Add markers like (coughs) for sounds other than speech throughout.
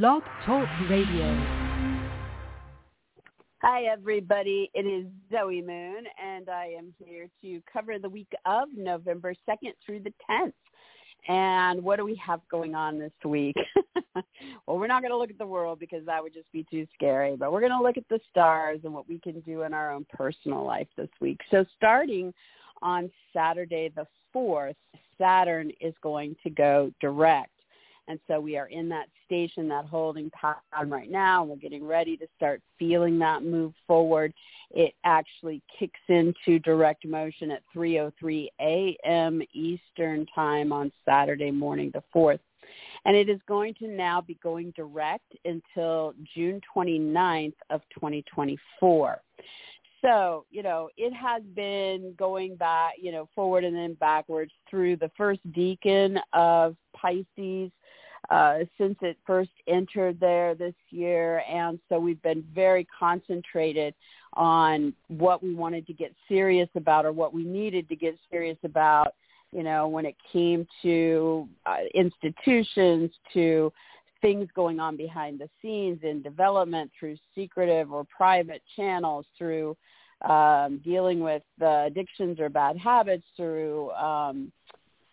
Blog Talk Radio. Hi, everybody. It is Zoe Moon, and I am here to cover the week of November 2nd through the 10th. And what do we have going on this week? (laughs) well, we're not going to look at the world because that would just be too scary, but we're going to look at the stars and what we can do in our own personal life this week. So starting on Saturday the 4th, Saturn is going to go direct. And so we are in that station, that holding pattern right now, and we're getting ready to start feeling that move forward. It actually kicks into direct motion at 3.03 a.m. Eastern time on Saturday morning the 4th. And it is going to now be going direct until June 29th of 2024 so you know it has been going back you know forward and then backwards through the first decan of pisces uh, since it first entered there this year. And so we've been very concentrated on what we wanted to get serious about or what we needed to get serious about you know when it came to uh, institutions to things going on behind the scenes in development through secretive or private channels through um, dealing with uh, addictions or bad habits through um,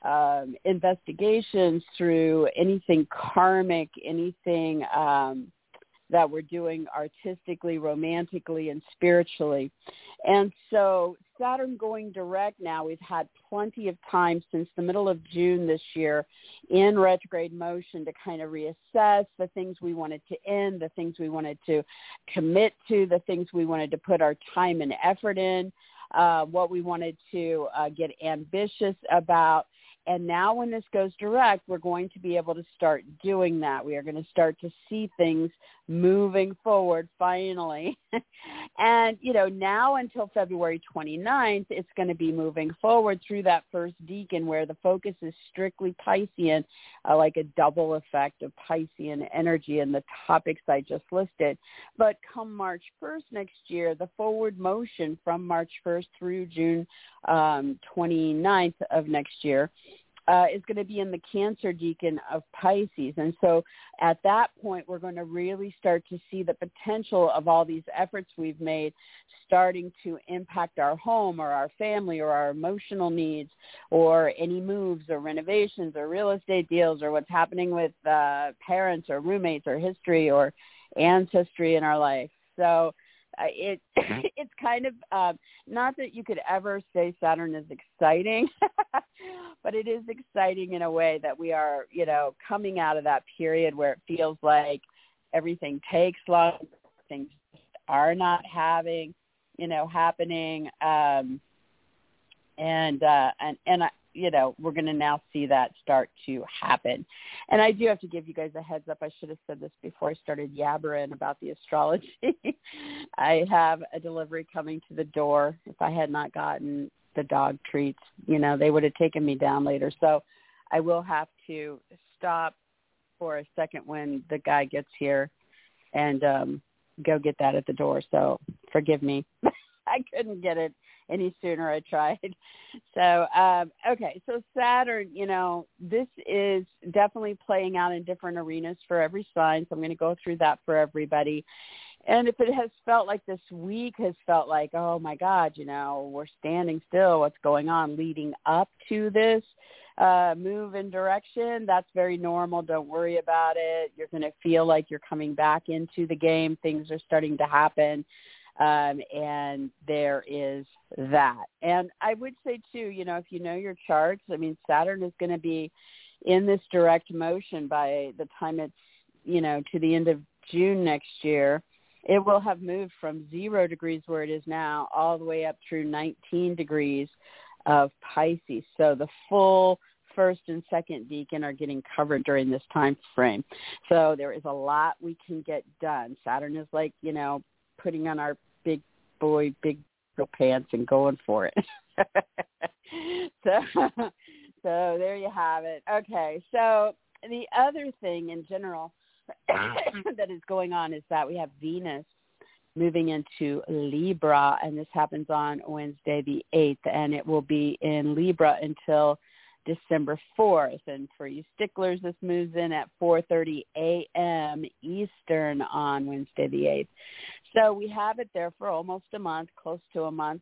um, investigations through anything karmic anything um, that we're doing artistically, romantically, and spiritually. And so Saturn going direct now, we've had plenty of time since the middle of June this year in retrograde motion to kind of reassess the things we wanted to end, the things we wanted to commit to, the things we wanted to put our time and effort in, uh, what we wanted to uh, get ambitious about and now when this goes direct, we're going to be able to start doing that. We are going to start to see things moving forward finally. (laughs) and, you know, now until February 29th, it's going to be moving forward through that first decan where the focus is strictly Piscean, uh, like a double effect of Piscean energy and the topics I just listed. But come March 1st next year, the forward motion from March 1st through June um, 29th of next year uh, is going to be in the Cancer Decan of Pisces. And so at that point, we're going to really start to see the potential of all these efforts we've made starting to impact our home or our family or our emotional needs or any moves or renovations or real estate deals or what's happening with uh, parents or roommates or history or ancestry in our life. So it (laughs) it's kind of uh, not that you could ever say Saturn is exciting, (laughs) but it is exciting in a way that we are, you know, coming out of that period where it feels like everything takes long, things are not having, you know, happening, um, and uh, and and I, you know, we're going to now see that start to happen. And I do have to give you guys a heads up. I should have said this before I started yabbering about the astrology. (laughs) I have a delivery coming to the door. If I had not gotten the dog treats, you know, they would have taken me down later. So I will have to stop for a second when the guy gets here and um go get that at the door. So forgive me. (laughs) I couldn't get it any sooner I tried. (laughs) So, um, okay, so Saturn, you know, this is definitely playing out in different arenas for every sign. So I'm going to go through that for everybody. And if it has felt like this week has felt like, oh my God, you know, we're standing still, what's going on leading up to this uh, move in direction, that's very normal. Don't worry about it. You're going to feel like you're coming back into the game. Things are starting to happen. Um, and there is that. And I would say too, you know, if you know your charts, I mean, Saturn is going to be in this direct motion by the time it's, you know, to the end of June next year. It will have moved from zero degrees where it is now all the way up through 19 degrees of Pisces. So the full first and second decan are getting covered during this time frame. So there is a lot we can get done. Saturn is like, you know, putting on our big boy, big girl pants and going for it. (laughs) so, so there you have it. Okay, so the other thing in general (coughs) that is going on is that we have Venus moving into Libra, and this happens on Wednesday the 8th, and it will be in Libra until December 4th. And for you sticklers, this moves in at 4.30 a.m. Eastern on Wednesday the 8th. So we have it there for almost a month, close to a month.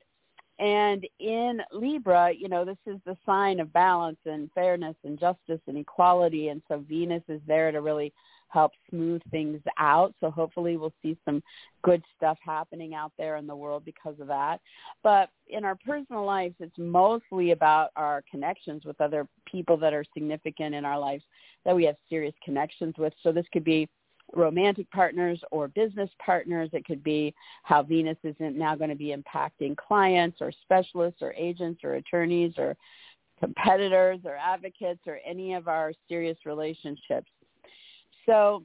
And in Libra, you know, this is the sign of balance and fairness and justice and equality. And so Venus is there to really help smooth things out. So hopefully we'll see some good stuff happening out there in the world because of that. But in our personal lives, it's mostly about our connections with other people that are significant in our lives that we have serious connections with. So this could be romantic partners or business partners. It could be how Venus isn't now going to be impacting clients or specialists or agents or attorneys or competitors or advocates or any of our serious relationships. So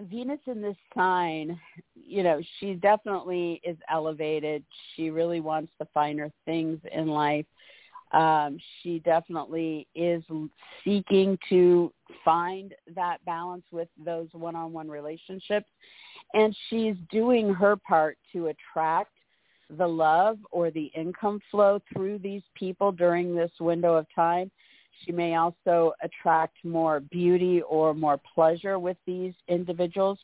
Venus in this sign, you know, she definitely is elevated. She really wants the finer things in life. Um, she definitely is seeking to find that balance with those one-on-one relationships. And she's doing her part to attract the love or the income flow through these people during this window of time. She may also attract more beauty or more pleasure with these individuals.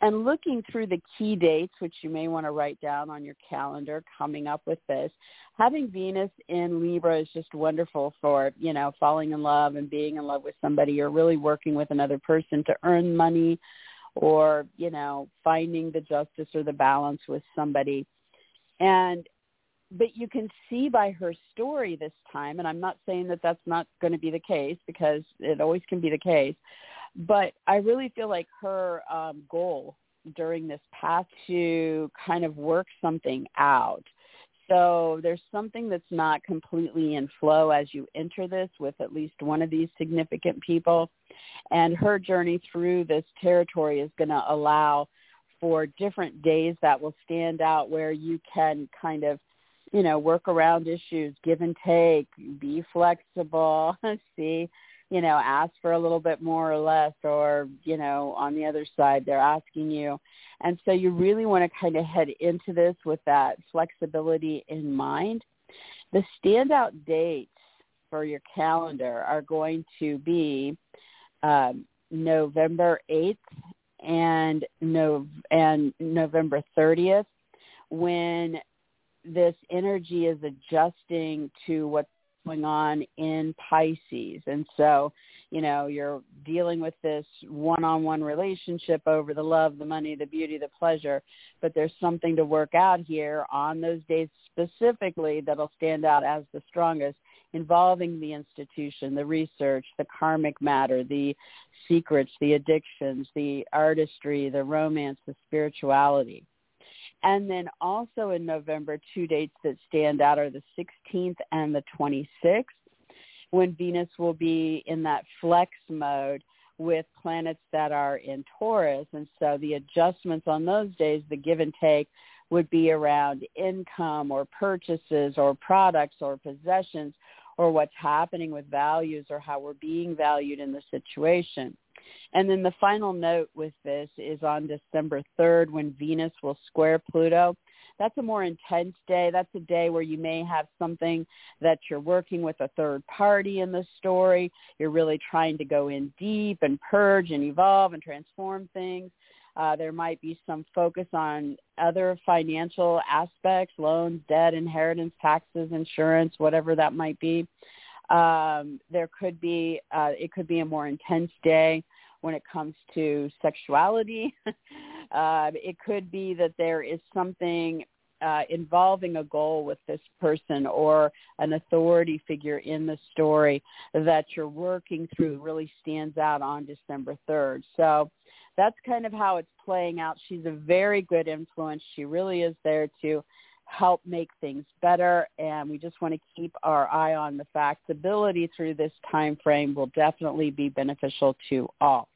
And looking through the key dates, which you may want to write down on your calendar coming up with this, having Venus in Libra is just wonderful for, you know, falling in love and being in love with somebody or really working with another person to earn money or, you know, finding the justice or the balance with somebody. And but you can see by her story this time, and I'm not saying that that's not going to be the case because it always can be the case, but I really feel like her um, goal during this path to kind of work something out. So there's something that's not completely in flow as you enter this with at least one of these significant people. And her journey through this territory is going to allow for different days that will stand out where you can kind of you know, work around issues, give and take, be flexible, (laughs) see, you know, ask for a little bit more or less or, you know, on the other side they're asking you. And so you really want to kind of head into this with that flexibility in mind. The standout dates for your calendar are going to be um, November 8th and no and November 30th when this energy is adjusting to what's going on in Pisces. And so, you know, you're dealing with this one-on-one relationship over the love, the money, the beauty, the pleasure, but there's something to work out here on those days specifically that'll stand out as the strongest involving the institution, the research, the karmic matter, the secrets, the addictions, the artistry, the romance, the spirituality. And then also in November, two dates that stand out are the 16th and the 26th, when Venus will be in that flex mode with planets that are in Taurus. And so the adjustments on those days, the give and take, would be around income or purchases or products or possessions or what's happening with values or how we're being valued in the situation. And then the final note with this is on December 3rd when Venus will square Pluto. That's a more intense day. That's a day where you may have something that you're working with a third party in the story. You're really trying to go in deep and purge and evolve and transform things. Uh, there might be some focus on other financial aspects, loans, debt, inheritance, taxes, insurance, whatever that might be. Um, there could be, uh, it could be a more intense day when it comes to sexuality. uh, (laughs) it could be that there is something uh, involving a goal with this person or an authority figure in the story that you're working through really stands out on December 3rd. So that's kind of how it's playing out. She's a very good influence. She really is there to help make things better and we just want to keep our eye on the fact through this time frame will definitely be beneficial to all.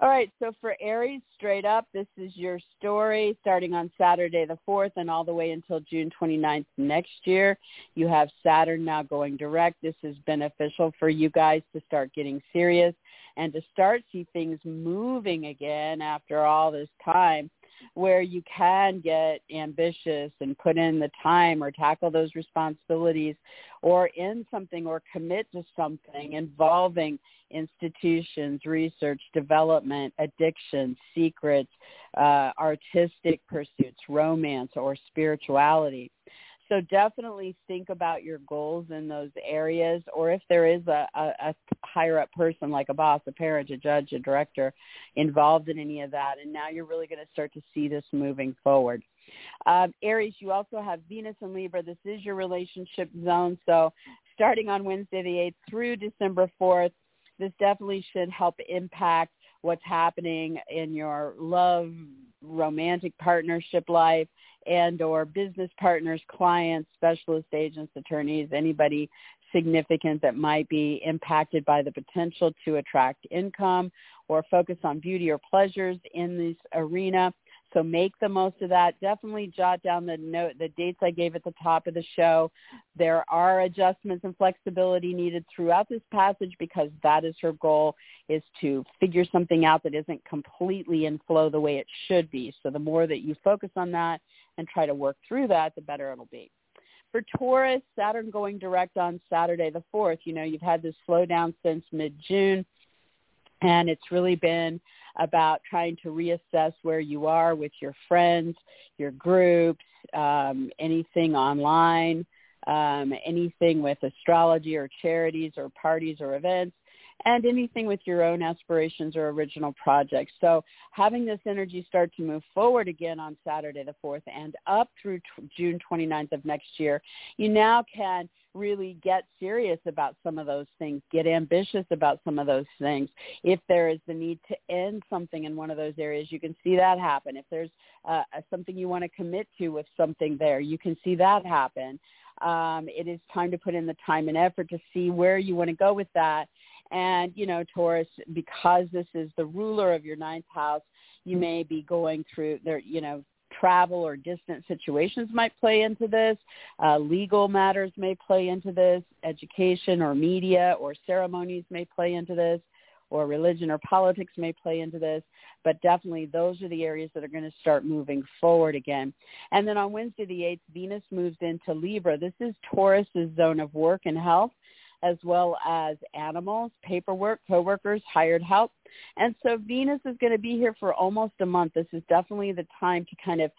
All right, so for Aries, straight up, this is your story starting on Saturday the 4th and all the way until June 29th next year. You have Saturn now going direct. This is beneficial for you guys to start getting serious and to start see things moving again after all this time. Where you can get ambitious and put in the time or tackle those responsibilities or in something or commit to something involving institutions, research, development, addiction, secrets, uh, artistic pursuits, romance, or spirituality. So definitely think about your goals in those areas, or if there is a, a, a higher up person like a boss, a parent, a judge, a director involved in any of that. And now you're really going to start to see this moving forward. Um, Aries, you also have Venus and Libra. This is your relationship zone. So starting on Wednesday the 8th through December 4th, this definitely should help impact what's happening in your love, romantic partnership life, and or business partners, clients, specialist agents, attorneys, anybody significant that might be impacted by the potential to attract income or focus on beauty or pleasures in this arena. So make the most of that. Definitely jot down the note, the dates I gave at the top of the show. There are adjustments and flexibility needed throughout this passage because that is her goal is to figure something out that isn't completely in flow the way it should be. So the more that you focus on that and try to work through that, the better it'll be. For Taurus, Saturn going direct on Saturday the 4th, you know, you've had this slowdown since mid-June and it's really been about trying to reassess where you are with your friends, your groups, um, anything online, um, anything with astrology or charities or parties or events and anything with your own aspirations or original projects. So having this energy start to move forward again on Saturday the 4th and up through t- June 29th of next year, you now can really get serious about some of those things, get ambitious about some of those things. If there is the need to end something in one of those areas, you can see that happen. If there's uh, something you want to commit to with something there, you can see that happen. Um, it is time to put in the time and effort to see where you want to go with that and, you know, Taurus, because this is the ruler of your ninth house, you may be going through there, you know, travel or distant situations might play into this. Uh, legal matters may play into this. Education or media or ceremonies may play into this. Or religion or politics may play into this. But definitely those are the areas that are going to start moving forward again. And then on Wednesday the 8th, Venus moves into Libra. This is Taurus's zone of work and health as well as animals, paperwork, coworkers, hired help. And so Venus is going to be here for almost a month. This is definitely the time to kind of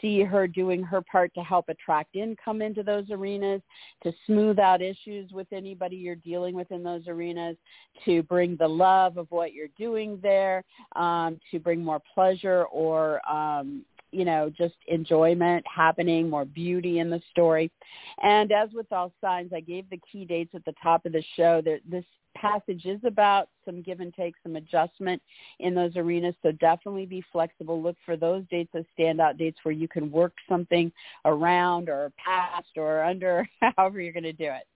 see her doing her part to help attract income into those arenas, to smooth out issues with anybody you're dealing with in those arenas, to bring the love of what you're doing there, um, to bring more pleasure or um, you know, just enjoyment happening, more beauty in the story. And as with all signs, I gave the key dates at the top of the show. This passage is about some give and take, some adjustment in those arenas. So definitely be flexible. Look for those dates as standout dates where you can work something around or past or under, (laughs) however you're going to do it.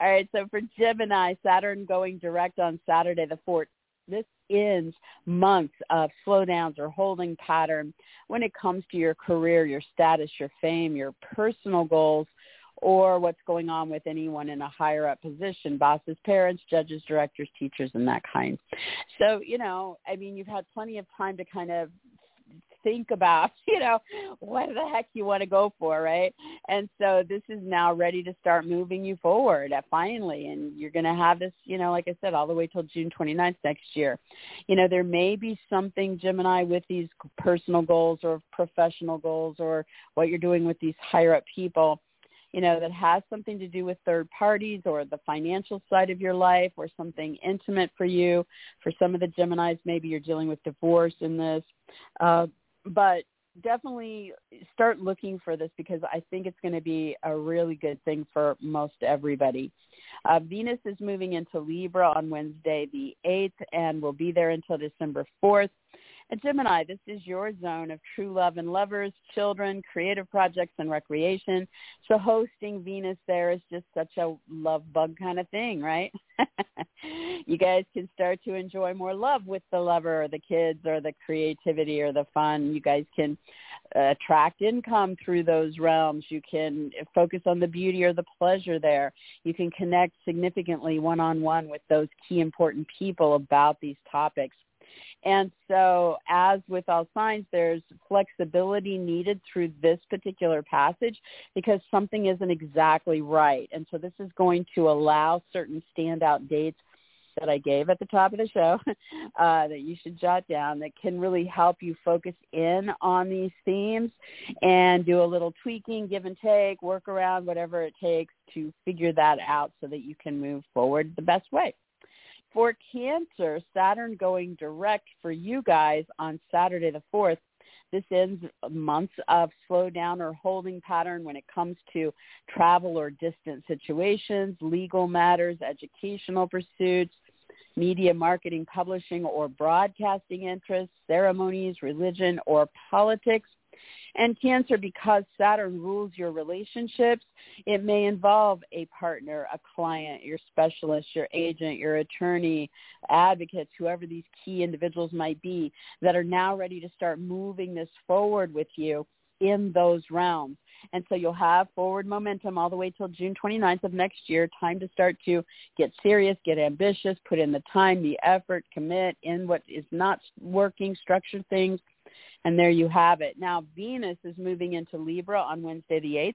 All right, so for Gemini, Saturn going direct on Saturday the 14th this ends months of slowdowns or holding pattern when it comes to your career, your status, your fame, your personal goals, or what's going on with anyone in a higher up position, bosses, parents, judges, directors, teachers, and that kind. So, you know, I mean, you've had plenty of time to kind of think about, (laughs) you know, what the heck you want to go for, right? And so this is now ready to start moving you forward uh, finally. And you're going to have this, you know, like I said, all the way till June 29th next year. You know, there may be something, Gemini, with these personal goals or professional goals or what you're doing with these higher up people you know, that has something to do with third parties or the financial side of your life or something intimate for you. For some of the Geminis, maybe you're dealing with divorce in this. Uh, but definitely start looking for this because I think it's going to be a really good thing for most everybody. Uh, Venus is moving into Libra on Wednesday the 8th and will be there until December 4th. And Gemini, this is your zone of true love and lovers, children, creative projects, and recreation. So hosting Venus there is just such a love bug kind of thing, right? (laughs) you guys can start to enjoy more love with the lover or the kids or the creativity or the fun. You guys can uh, attract income through those realms. You can focus on the beauty or the pleasure there. You can connect significantly one-on-one with those key important people about these topics And so as with all signs, there's flexibility needed through this particular passage because something isn't exactly right. And so this is going to allow certain standout dates that I gave at the top of the show (laughs) uh, that you should jot down that can really help you focus in on these themes and do a little tweaking, give and take, work around, whatever it takes to figure that out so that you can move forward the best way. For Cancer, Saturn going direct for you guys on Saturday the 4th this ends months of slowdown or holding pattern when it comes to travel or distant situations, legal matters, educational pursuits, media marketing, publishing, or broadcasting interests, ceremonies, religion, or politics. And Cancer, because Saturn rules your relationships, it may involve a partner, a client, your specialist, your agent, your attorney, advocates, whoever these key individuals might be that are now ready to start moving this forward with you in those realms. And so you'll have forward momentum all the way till June 29th of next year, time to start to get serious, get ambitious, put in the time, the effort, commit in what is not working, structure things. And there you have it. Now Venus is moving into Libra on Wednesday the 8th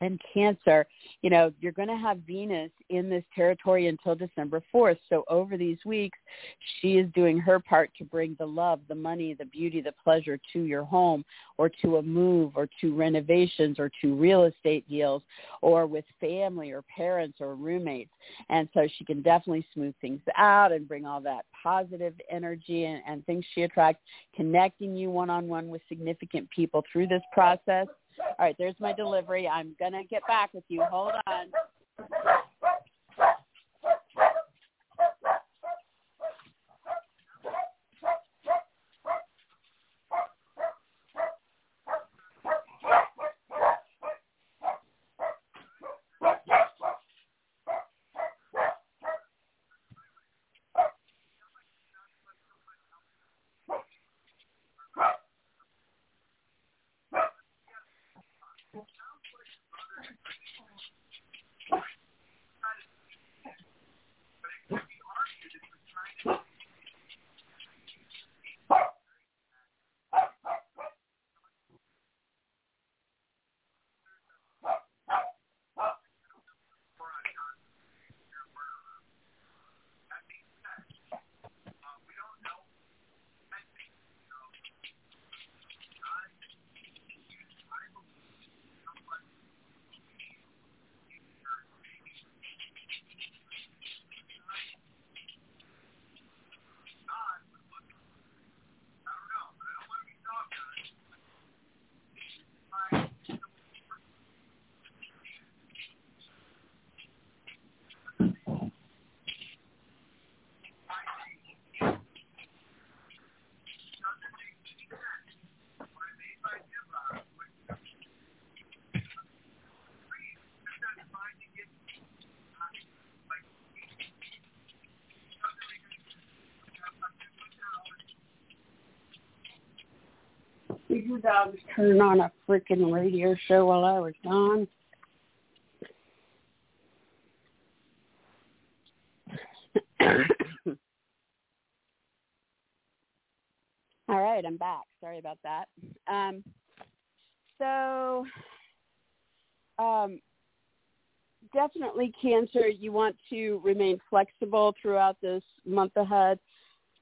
and Cancer, you know, you're going to have Venus in this territory until December 4th. So over these weeks, she is doing her part to bring the love, the money, the beauty, the pleasure to your home or to a move or to renovations or to real estate deals or with family or parents or roommates. And so she can definitely smooth things out and bring all that positive energy and, and things she attracts, connecting you one-on-one with significant people through this process all right, there's my delivery. I'm going to get back with you. Hold on. You dogs turn on a freaking radio show while I was gone. (coughs) All right, I'm back. Sorry about that. Um, so, um, definitely cancer. You want to remain flexible throughout this month ahead,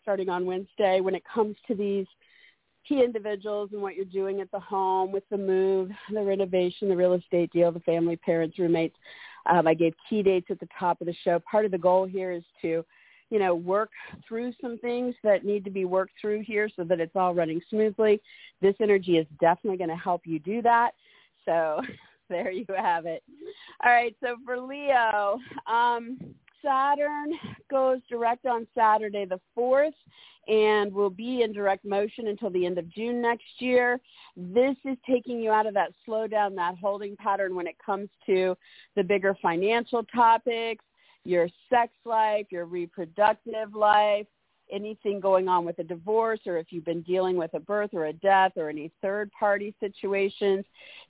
starting on Wednesday. When it comes to these key individuals and what you're doing at the home with the move, the renovation, the real estate deal, the family, parents, roommates. Um, I gave key dates at the top of the show. Part of the goal here is to, you know, work through some things that need to be worked through here so that it's all running smoothly. This energy is definitely going to help you do that. So (laughs) there you have it. All right. So for Leo, um, Saturn goes direct on Saturday the 4th and will be in direct motion until the end of June next year. This is taking you out of that slowdown, that holding pattern when it comes to the bigger financial topics, your sex life, your reproductive life, anything going on with a divorce or if you've been dealing with a birth or a death or any third party situations,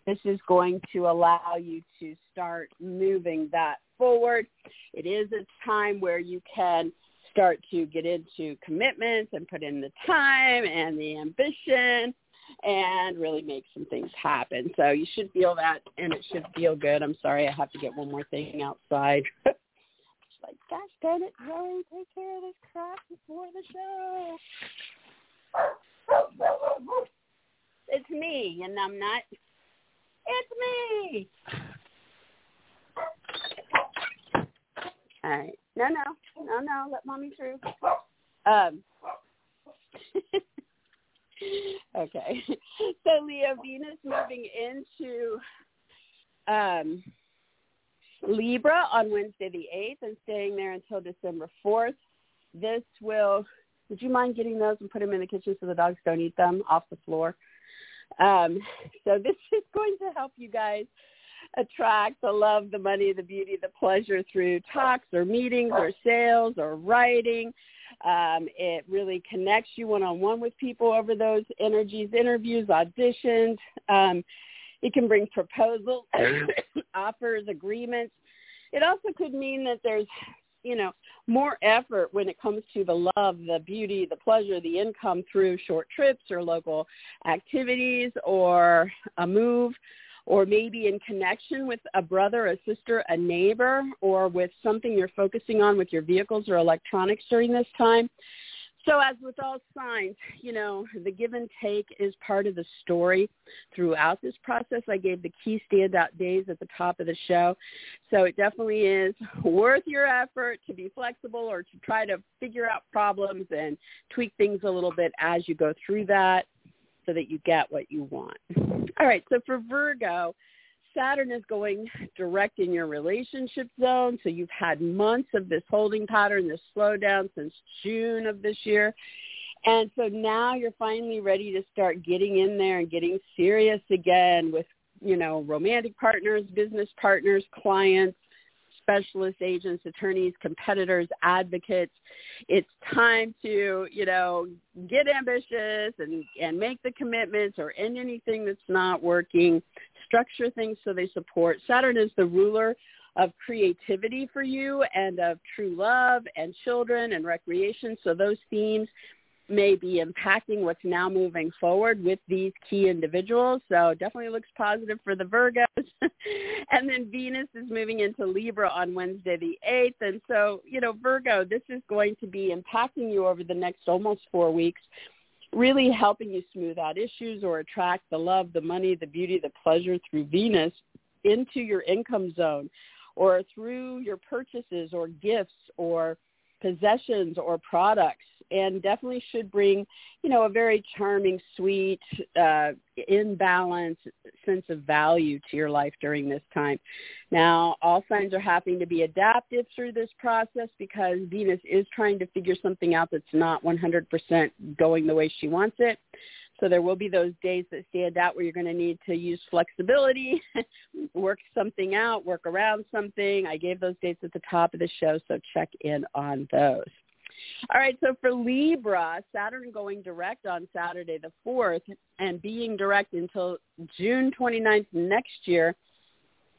this is going to allow you to start moving that forward. It is a time where you can start to get into commitments and put in the time and the ambition and really make some things happen. So you should feel that and it should feel good. I'm sorry I have to get one more thing outside. (laughs) like, gosh darn it, Joey, take care of this crap before the show. It's me, and I'm not. It's me. All right. No, no, no, no. Let mommy through. Um. (laughs) okay. (laughs) So Leo Venus moving into um Libra on Wednesday the 8th and staying there until December 4th. This will, would you mind getting those and put them in the kitchen so the dogs don't eat them off the floor? Um, so this (laughs) is going to help you guys attract the love, the money, the beauty, the pleasure through talks or meetings or sales or writing. Um, it really connects you one-on-one with people over those energies, interviews, auditions. Um, it can bring proposals, (coughs) (coughs) offers, agreements. It also could mean that there's, you know, more effort when it comes to the love, the beauty, the pleasure, the income through short trips or local activities or a move or maybe in connection with a brother, a sister, a neighbor, or with something you're focusing on with your vehicles or electronics during this time. So as with all signs, you know, the give and take is part of the story throughout this process. I gave the key standout days at the top of the show. So it definitely is worth your effort to be flexible or to try to figure out problems and tweak things a little bit as you go through that so that you get what you want. All right, so for Virgo, Saturn is going direct in your relationship zone. So you've had months of this holding pattern, this slowdown since June of this year. And so now you're finally ready to start getting in there and getting serious again with, you know, romantic partners, business partners, clients, specialists, agents, attorneys, competitors, advocates. It's time to, you know, get ambitious and, and make the commitments or end anything that's not working. Structure things so they support. Saturn is the ruler of creativity for you and of true love and children and recreation. So those themes may be impacting what's now moving forward with these key individuals. So definitely looks positive for the Virgos. (laughs) and then Venus is moving into Libra on Wednesday the 8th. And so, you know, Virgo, this is going to be impacting you over the next almost four weeks, really helping you smooth out issues or attract the love, the money, the beauty, the pleasure through Venus into your income zone or through your purchases or gifts or possessions or products and definitely should bring, you know, a very charming, sweet, uh, in balance sense of value to your life during this time. Now, all signs are having to be adaptive through this process because Venus is trying to figure something out that's not 100% going the way she wants it. So there will be those days that stand out where you're going to need to use flexibility, (laughs) work something out, work around something. I gave those dates at the top of the show, so check in on those. All right, so for Libra, Saturn going direct on Saturday the 4th and being direct until June 29th next year,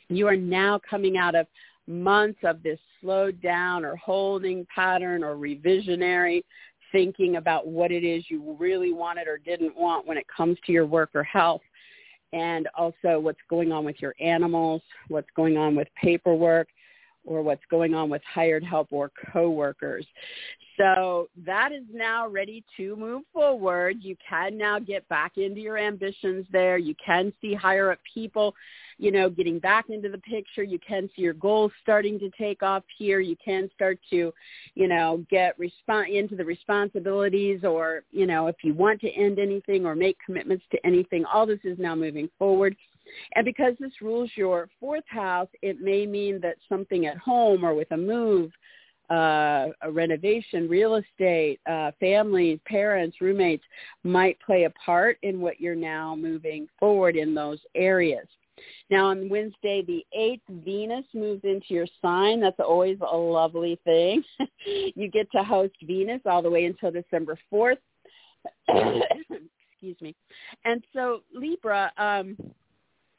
you are now coming out of months of this slowed down or holding pattern or revisionary thinking about what it is you really wanted or didn't want when it comes to your work or health. And also what's going on with your animals, what's going on with paperwork, or what's going on with hired help or coworkers. So that is now ready to move forward. You can now get back into your ambitions there. You can see higher up people, you know, getting back into the picture. You can see your goals starting to take off here. You can start to, you know, get respon- into the responsibilities or, you know, if you want to end anything or make commitments to anything, all this is now moving forward. And because this rules your fourth house, it may mean that something at home or with a move, uh, a renovation, real estate, uh, families, parents, roommates might play a part in what you're now moving forward in those areas. Now on Wednesday the 8th, Venus moves into your sign. That's always a lovely thing. (laughs) you get to host Venus all the way until December 4th. (coughs) Excuse me. And so Libra, um,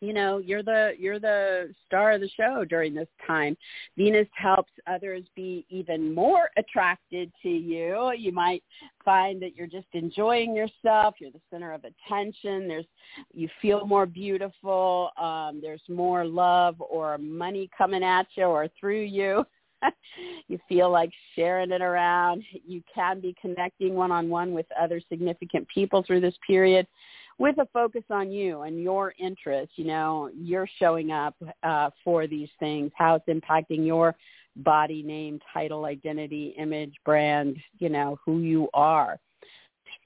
you know you're the you're the star of the show during this time. Venus helps others be even more attracted to you. You might find that you're just enjoying yourself. You're the center of attention. There's you feel more beautiful. Um there's more love or money coming at you or through you. (laughs) You feel like sharing it around. You can be connecting one on one with other significant people through this period with a focus on you and your interests. You know, you're showing up uh, for these things, how it's impacting your body, name, title, identity, image, brand, you know, who you are.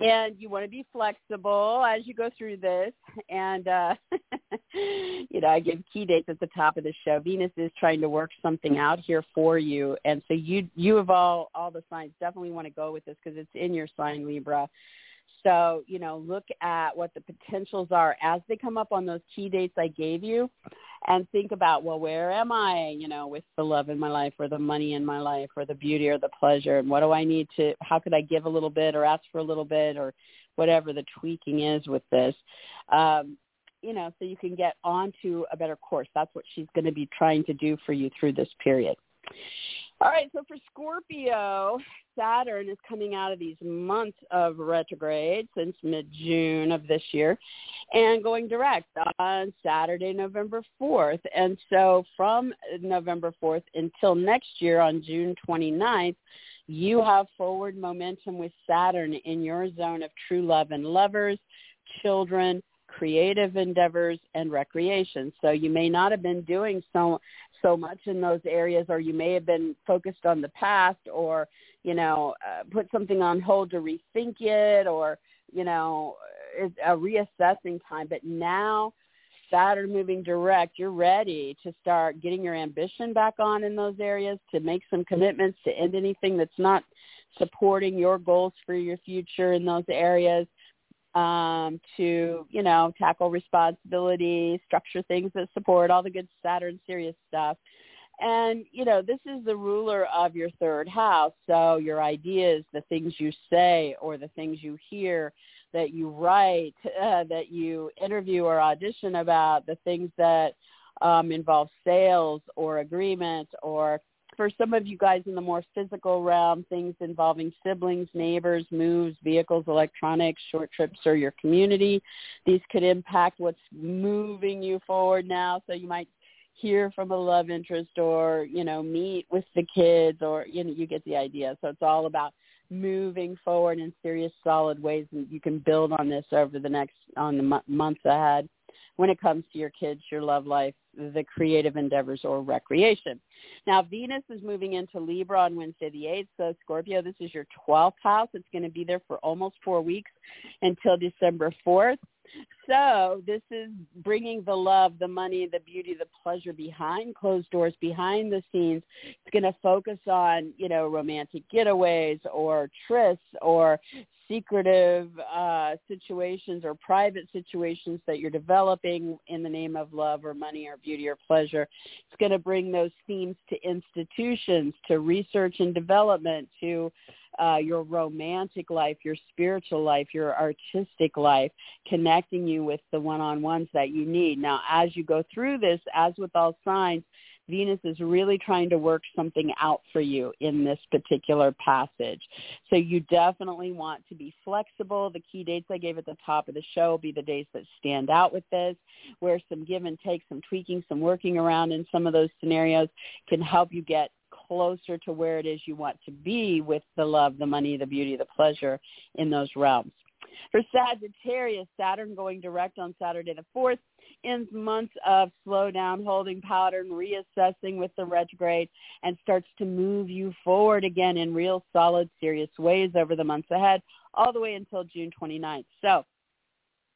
And you want to be flexible as you go through this. And, uh, (laughs) you know, I give key dates at the top of the show. Venus is trying to work something out here for you. And so you, you have all, all the signs definitely want to go with this because it's in your sign, Libra. So, you know, look at what the potentials are as they come up on those key dates I gave you and think about, well, where am I, you know, with the love in my life or the money in my life or the beauty or the pleasure and what do I need to, how could I give a little bit or ask for a little bit or whatever the tweaking is with this. Um, you know, so you can get onto a better course. That's what she's going to be trying to do for you through this period. All right, so for Scorpio, Saturn is coming out of these months of retrograde since mid-June of this year and going direct on Saturday, November 4th. And so from November 4th until next year on June 29th, you have forward momentum with Saturn in your zone of true love and lovers, children, creative endeavors and recreation. So you may not have been doing so so much in those areas or you may have been focused on the past or you know uh, put something on hold to rethink it or you know it's a reassessing time but now Saturn moving direct, you're ready to start getting your ambition back on in those areas, to make some commitments, to end anything that's not supporting your goals for your future in those areas, um, to, you know, tackle responsibility, structure things that support all the good Saturn serious stuff. And, you know, this is the ruler of your third house. So your ideas, the things you say or the things you hear that you write, (laughs) uh, that you interview or audition about, the things that um, involve sales or agreement or for some of you guys in the more physical realm, things involving siblings, neighbors, moves, vehicles, electronics, short trips, or your community. These could impact what's moving you forward now. So you might hear from a love interest or, you know, meet with the kids or, you know, you get the idea. So it's all about moving forward in serious, solid ways and you can build on this over the next, on the m- months ahead when it comes to your kids, your love life, the creative endeavors or recreation. Now, Venus is moving into Libra on Wednesday the 8th. So, Scorpio, this is your 12th house. It's going to be there for almost four weeks until December 4th. So this is bringing the love, the money, the beauty, the pleasure behind closed doors, behind the scenes. It's going to focus on, you know, romantic getaways or trysts or secretive uh, situations or private situations that you're developing in the name of love or money or beauty or pleasure. It's going to bring those themes to institutions, to research and development, to uh, your romantic life, your spiritual life, your artistic life, connecting you with the one-on-ones that you need. Now, as you go through this, as with all signs, Venus is really trying to work something out for you in this particular passage. So you definitely want to be flexible. The key dates I gave at the top of the show will be the days that stand out with this, where some give and take, some tweaking, some working around in some of those scenarios can help you get closer to where it is you want to be with the love, the money, the beauty, the pleasure in those realms. For Sagittarius, Saturn going direct on Saturday the 4th ends months of slow down, holding pattern, reassessing with the retrograde, and starts to move you forward again in real solid, serious ways over the months ahead, all the way until June 29th. So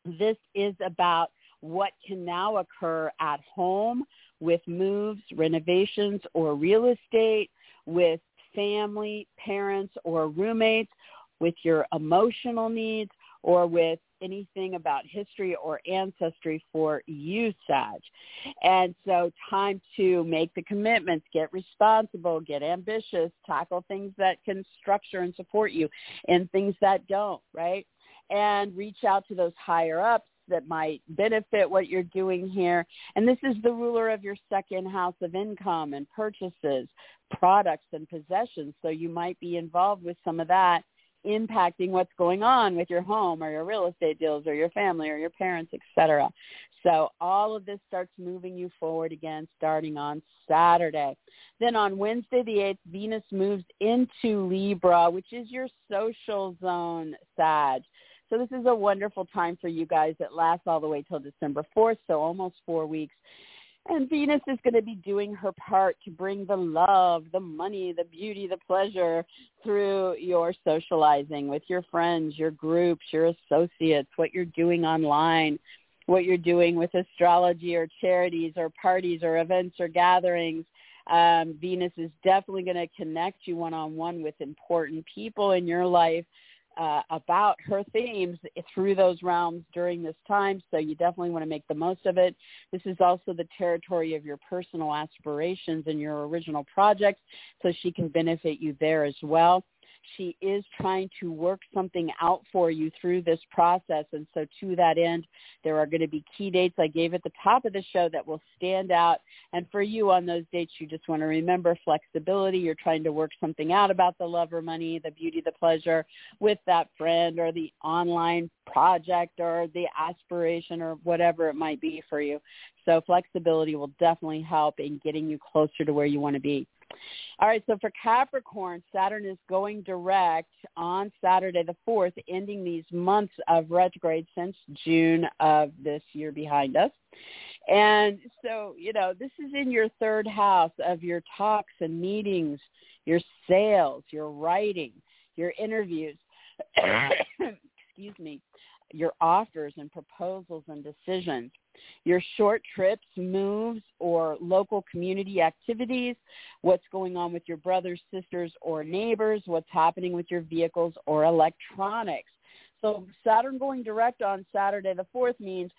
this is about what can now occur at home with moves, renovations, or real estate, with family, parents, or roommates, with your emotional needs, or with anything about history or ancestry for you, Sag. And so time to make the commitments, get responsible, get ambitious, tackle things that can structure and support you and things that don't, right? And reach out to those higher ups that might benefit what you're doing here. And this is the ruler of your second house of income and purchases, products and possessions. So you might be involved with some of that impacting what's going on with your home or your real estate deals or your family or your parents, etc. So all of this starts moving you forward again starting on Saturday. Then on Wednesday the 8th, Venus moves into Libra, which is your social zone Sag. So this is a wonderful time for you guys. It lasts all the way till December 4th, so almost four weeks. And Venus is going to be doing her part to bring the love, the money, the beauty, the pleasure through your socializing with your friends, your groups, your associates, what you're doing online, what you're doing with astrology or charities or parties or events or gatherings. Um, Venus is definitely going to connect you one-on-one with important people in your life uh, about her themes through those realms during this time. So you definitely want to make the most of it. This is also the territory of your personal aspirations and your original projects, so she can benefit you there as well she is trying to work something out for you through this process. And so to that end, there are going to be key dates I gave at the top of the show that will stand out. And for you on those dates, you just want to remember flexibility. You're trying to work something out about the love or money, the beauty, the pleasure with that friend or the online project or the aspiration or whatever it might be for you. So flexibility will definitely help in getting you closer to where you want to be. All right, so for Capricorn, Saturn is going direct on Saturday the 4th, ending these months of retrograde since June of this year behind us. And so, you know, this is in your third house of your talks and meetings, your sales, your writing, your interviews. (coughs) Excuse me your offers and proposals and decisions, your short trips, moves, or local community activities, what's going on with your brothers, sisters, or neighbors, what's happening with your vehicles or electronics. So Saturn going direct on Saturday the 4th means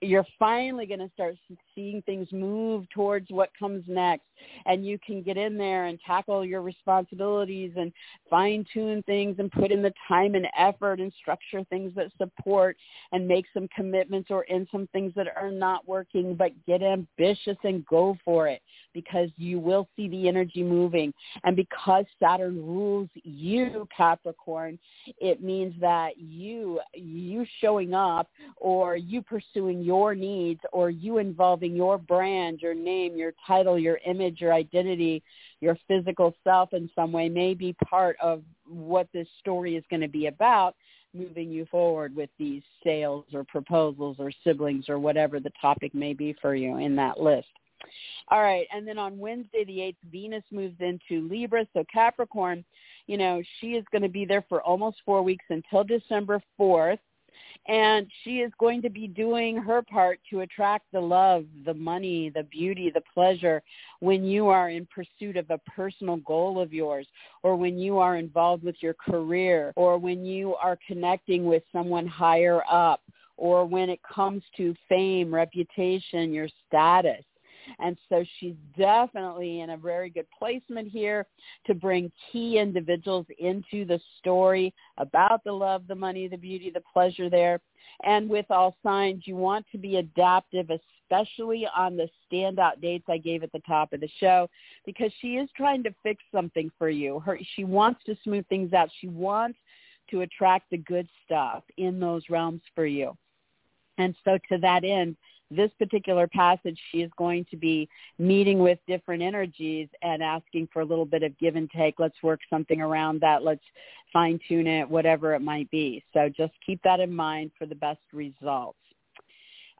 you're finally going to start seeing things move towards what comes next. And you can get in there and tackle your responsibilities and fine tune things and put in the time and effort and structure things that support and make some commitments or in some things that are not working but get ambitious and go for it because you will see the energy moving. And because Saturn rules you Capricorn it means that you you you showing up or you pursuing your needs or you involving your brand your name your title your image your identity, your physical self in some way may be part of what this story is going to be about moving you forward with these sales or proposals or siblings or whatever the topic may be for you in that list. All right, and then on Wednesday the 8th, Venus moves into Libra, so Capricorn, you know, she is going to be there for almost four weeks until December 4th and she is going to be doing her part to attract the love, the money, the beauty, the pleasure when you are in pursuit of a personal goal of yours or when you are involved with your career or when you are connecting with someone higher up or when it comes to fame, reputation, your status. And so she's definitely in a very good placement here to bring key individuals into the story about the love, the money, the beauty, the pleasure there. And with all signs, you want to be adaptive, especially on the standout dates I gave at the top of the show, because she is trying to fix something for you. Her, she wants to smooth things out. She wants to attract the good stuff in those realms for you. And so to that end, this particular passage, she is going to be meeting with different energies and asking for a little bit of give and take. Let's work something around that. Let's fine tune it, whatever it might be. So just keep that in mind for the best results.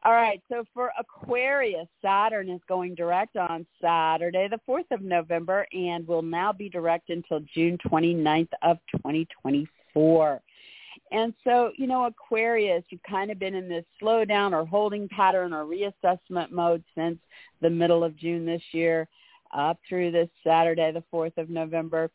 All right, so for Aquarius, Saturn is going direct on Saturday, the 4th of November, and will now be direct until June 29th of 2024. And so, you know, Aquarius, you've kind of been in this slowdown or holding pattern or reassessment mode since the middle of June this year up through this Saturday, the 4th of November,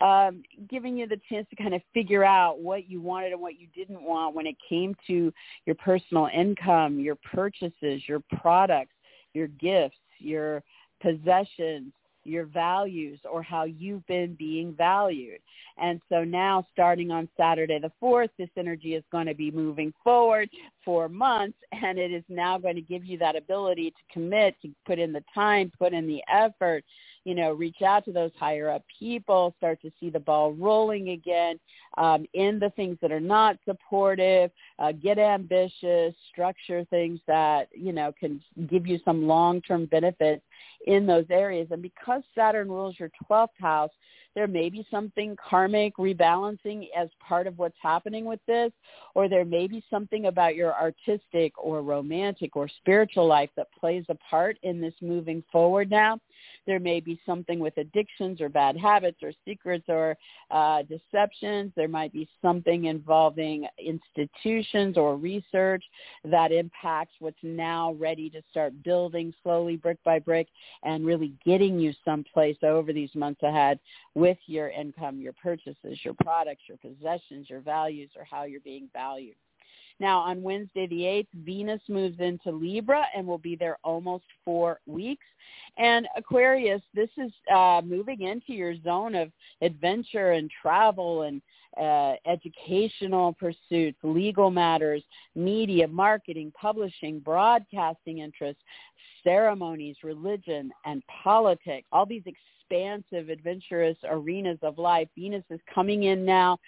um, giving you the chance to kind of figure out what you wanted and what you didn't want when it came to your personal income, your purchases, your products, your gifts, your possessions, your values or how you've been being valued. And so now starting on Saturday the 4th, this energy is going to be moving forward for months and it is now going to give you that ability to commit, to put in the time, put in the effort, you know, reach out to those higher up people, start to see the ball rolling again um, in the things that are not supportive, uh, get ambitious, structure things that, you know, can give you some long-term benefits in those areas. And because Saturn rules your 12th house, there may be something karmic rebalancing as part of what's happening with this, or there may be something about your artistic or romantic or spiritual life that plays a part in this moving forward now. There may be something with addictions or bad habits or secrets or uh, deceptions. There might be something involving institutions or research that impacts what's now ready to start building slowly, brick by brick, and really getting you someplace over these months ahead with your income, your purchases, your products, your possessions, your values, or how you're being valued. Now, on Wednesday the 8th, Venus moves into Libra and will be there almost four weeks. And Aquarius, this is uh, moving into your zone of adventure and travel and uh, educational pursuits, legal matters, media, marketing, publishing, broadcasting interests, ceremonies, religion, and politics. All these expansive, adventurous arenas of life. Venus is coming in now.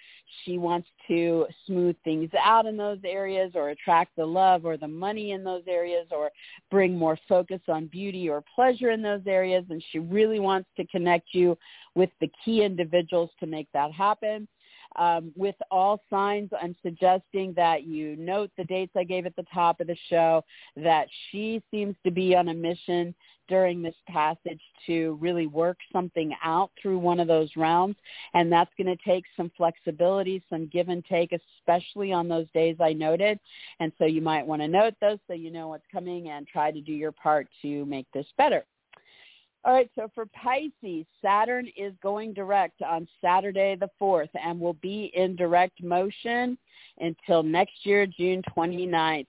She wants to smooth things out in those areas or attract the love or the money in those areas or bring more focus on beauty or pleasure in those areas. And she really wants to connect you with the key individuals to make that happen. Um, with all signs, I'm suggesting that you note the dates I gave at the top of the show, that she seems to be on a mission during this passage to really work something out through one of those realms. And that's going to take some flexibility, some give and take, especially on those days I noted. And so you might want to note those so you know what's coming and try to do your part to make this better. All right, so for Pisces, Saturn is going direct on Saturday the 4th and will be in direct motion until next year, June 29th.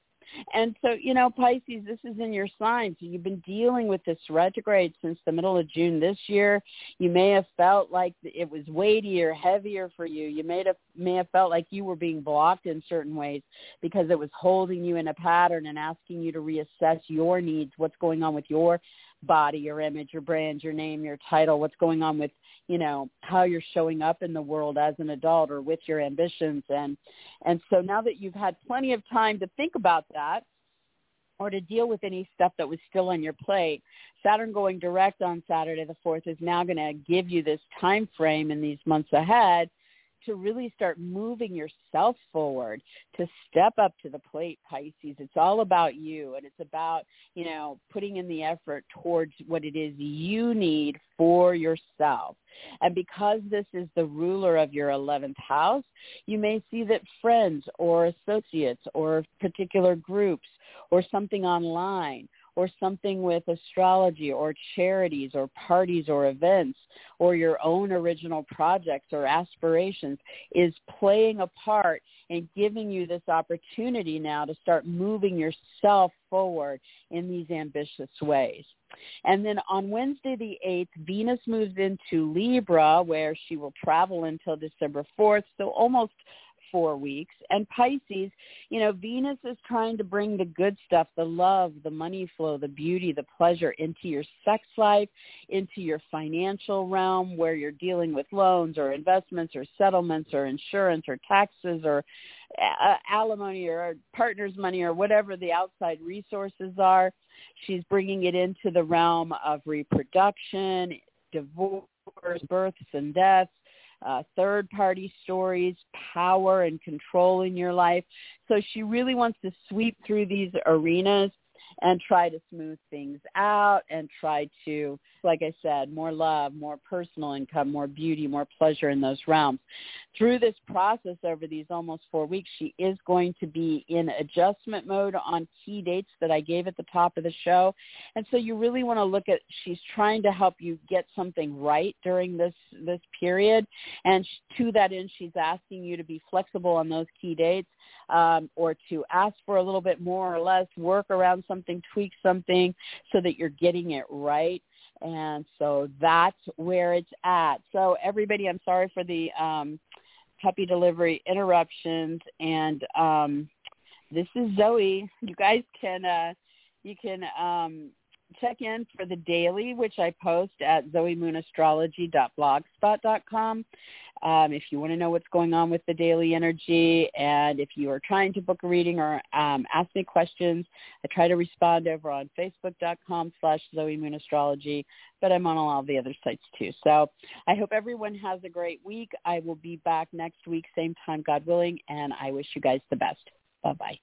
And so, you know, Pisces, this is in your sign. So you've been dealing with this retrograde since the middle of June this year. You may have felt like it was weightier, heavier for you. You may have may have felt like you were being blocked in certain ways because it was holding you in a pattern and asking you to reassess your needs, what's going on with your body, your image, your brand, your name, your title, what's going on with, you know, how you're showing up in the world as an adult or with your ambitions. And, and so now that you've had plenty of time to think about that, or to deal with any stuff that was still on your plate. Saturn going direct on Saturday the 4th is now going to give you this time frame in these months ahead to really start moving yourself forward, to step up to the plate, Pisces. It's all about you and it's about, you know, putting in the effort towards what it is you need for yourself. And because this is the ruler of your 11th house, you may see that friends or associates or particular groups or something online or something with astrology or charities or parties or events or your own original projects or aspirations is playing a part in giving you this opportunity now to start moving yourself forward in these ambitious ways. And then on Wednesday the 8th, Venus moves into Libra where she will travel until December 4th, so almost four weeks. And Pisces, you know, Venus is trying to bring the good stuff, the love, the money flow, the beauty, the pleasure into your sex life, into your financial realm where you're dealing with loans or investments or settlements or insurance or taxes or uh, alimony or partner's money or whatever the outside resources are. She's bringing it into the realm of reproduction, divorce, births and deaths, uh, third party stories, power and control in your life. So she really wants to sweep through these arenas and try to smooth things out and try to, like I said, more love, more personal income, more beauty, more pleasure in those realms. Through this process over these almost four weeks, she is going to be in adjustment mode on key dates that I gave at the top of the show. And so you really want to look at, she's trying to help you get something right during this, this period. And to that end, she's asking you to be flexible on those key dates um, or to ask for a little bit more or less, work around something, tweak something so that you're getting it right And so that's where it's at. So everybody, I'm sorry for the um, puppy delivery interruptions. And um, this is Zoe. You guys can uh, you can um, check in for the daily, which I post at zoemoonastrology.blogspot.com. Um, if you want to know what's going on with the daily energy and if you are trying to book a reading or um, ask me questions, I try to respond over on facebook.com slash Zoe Moon Astrology, but I'm on all the other sites too. So I hope everyone has a great week. I will be back next week, same time, God willing, and I wish you guys the best. Bye-bye.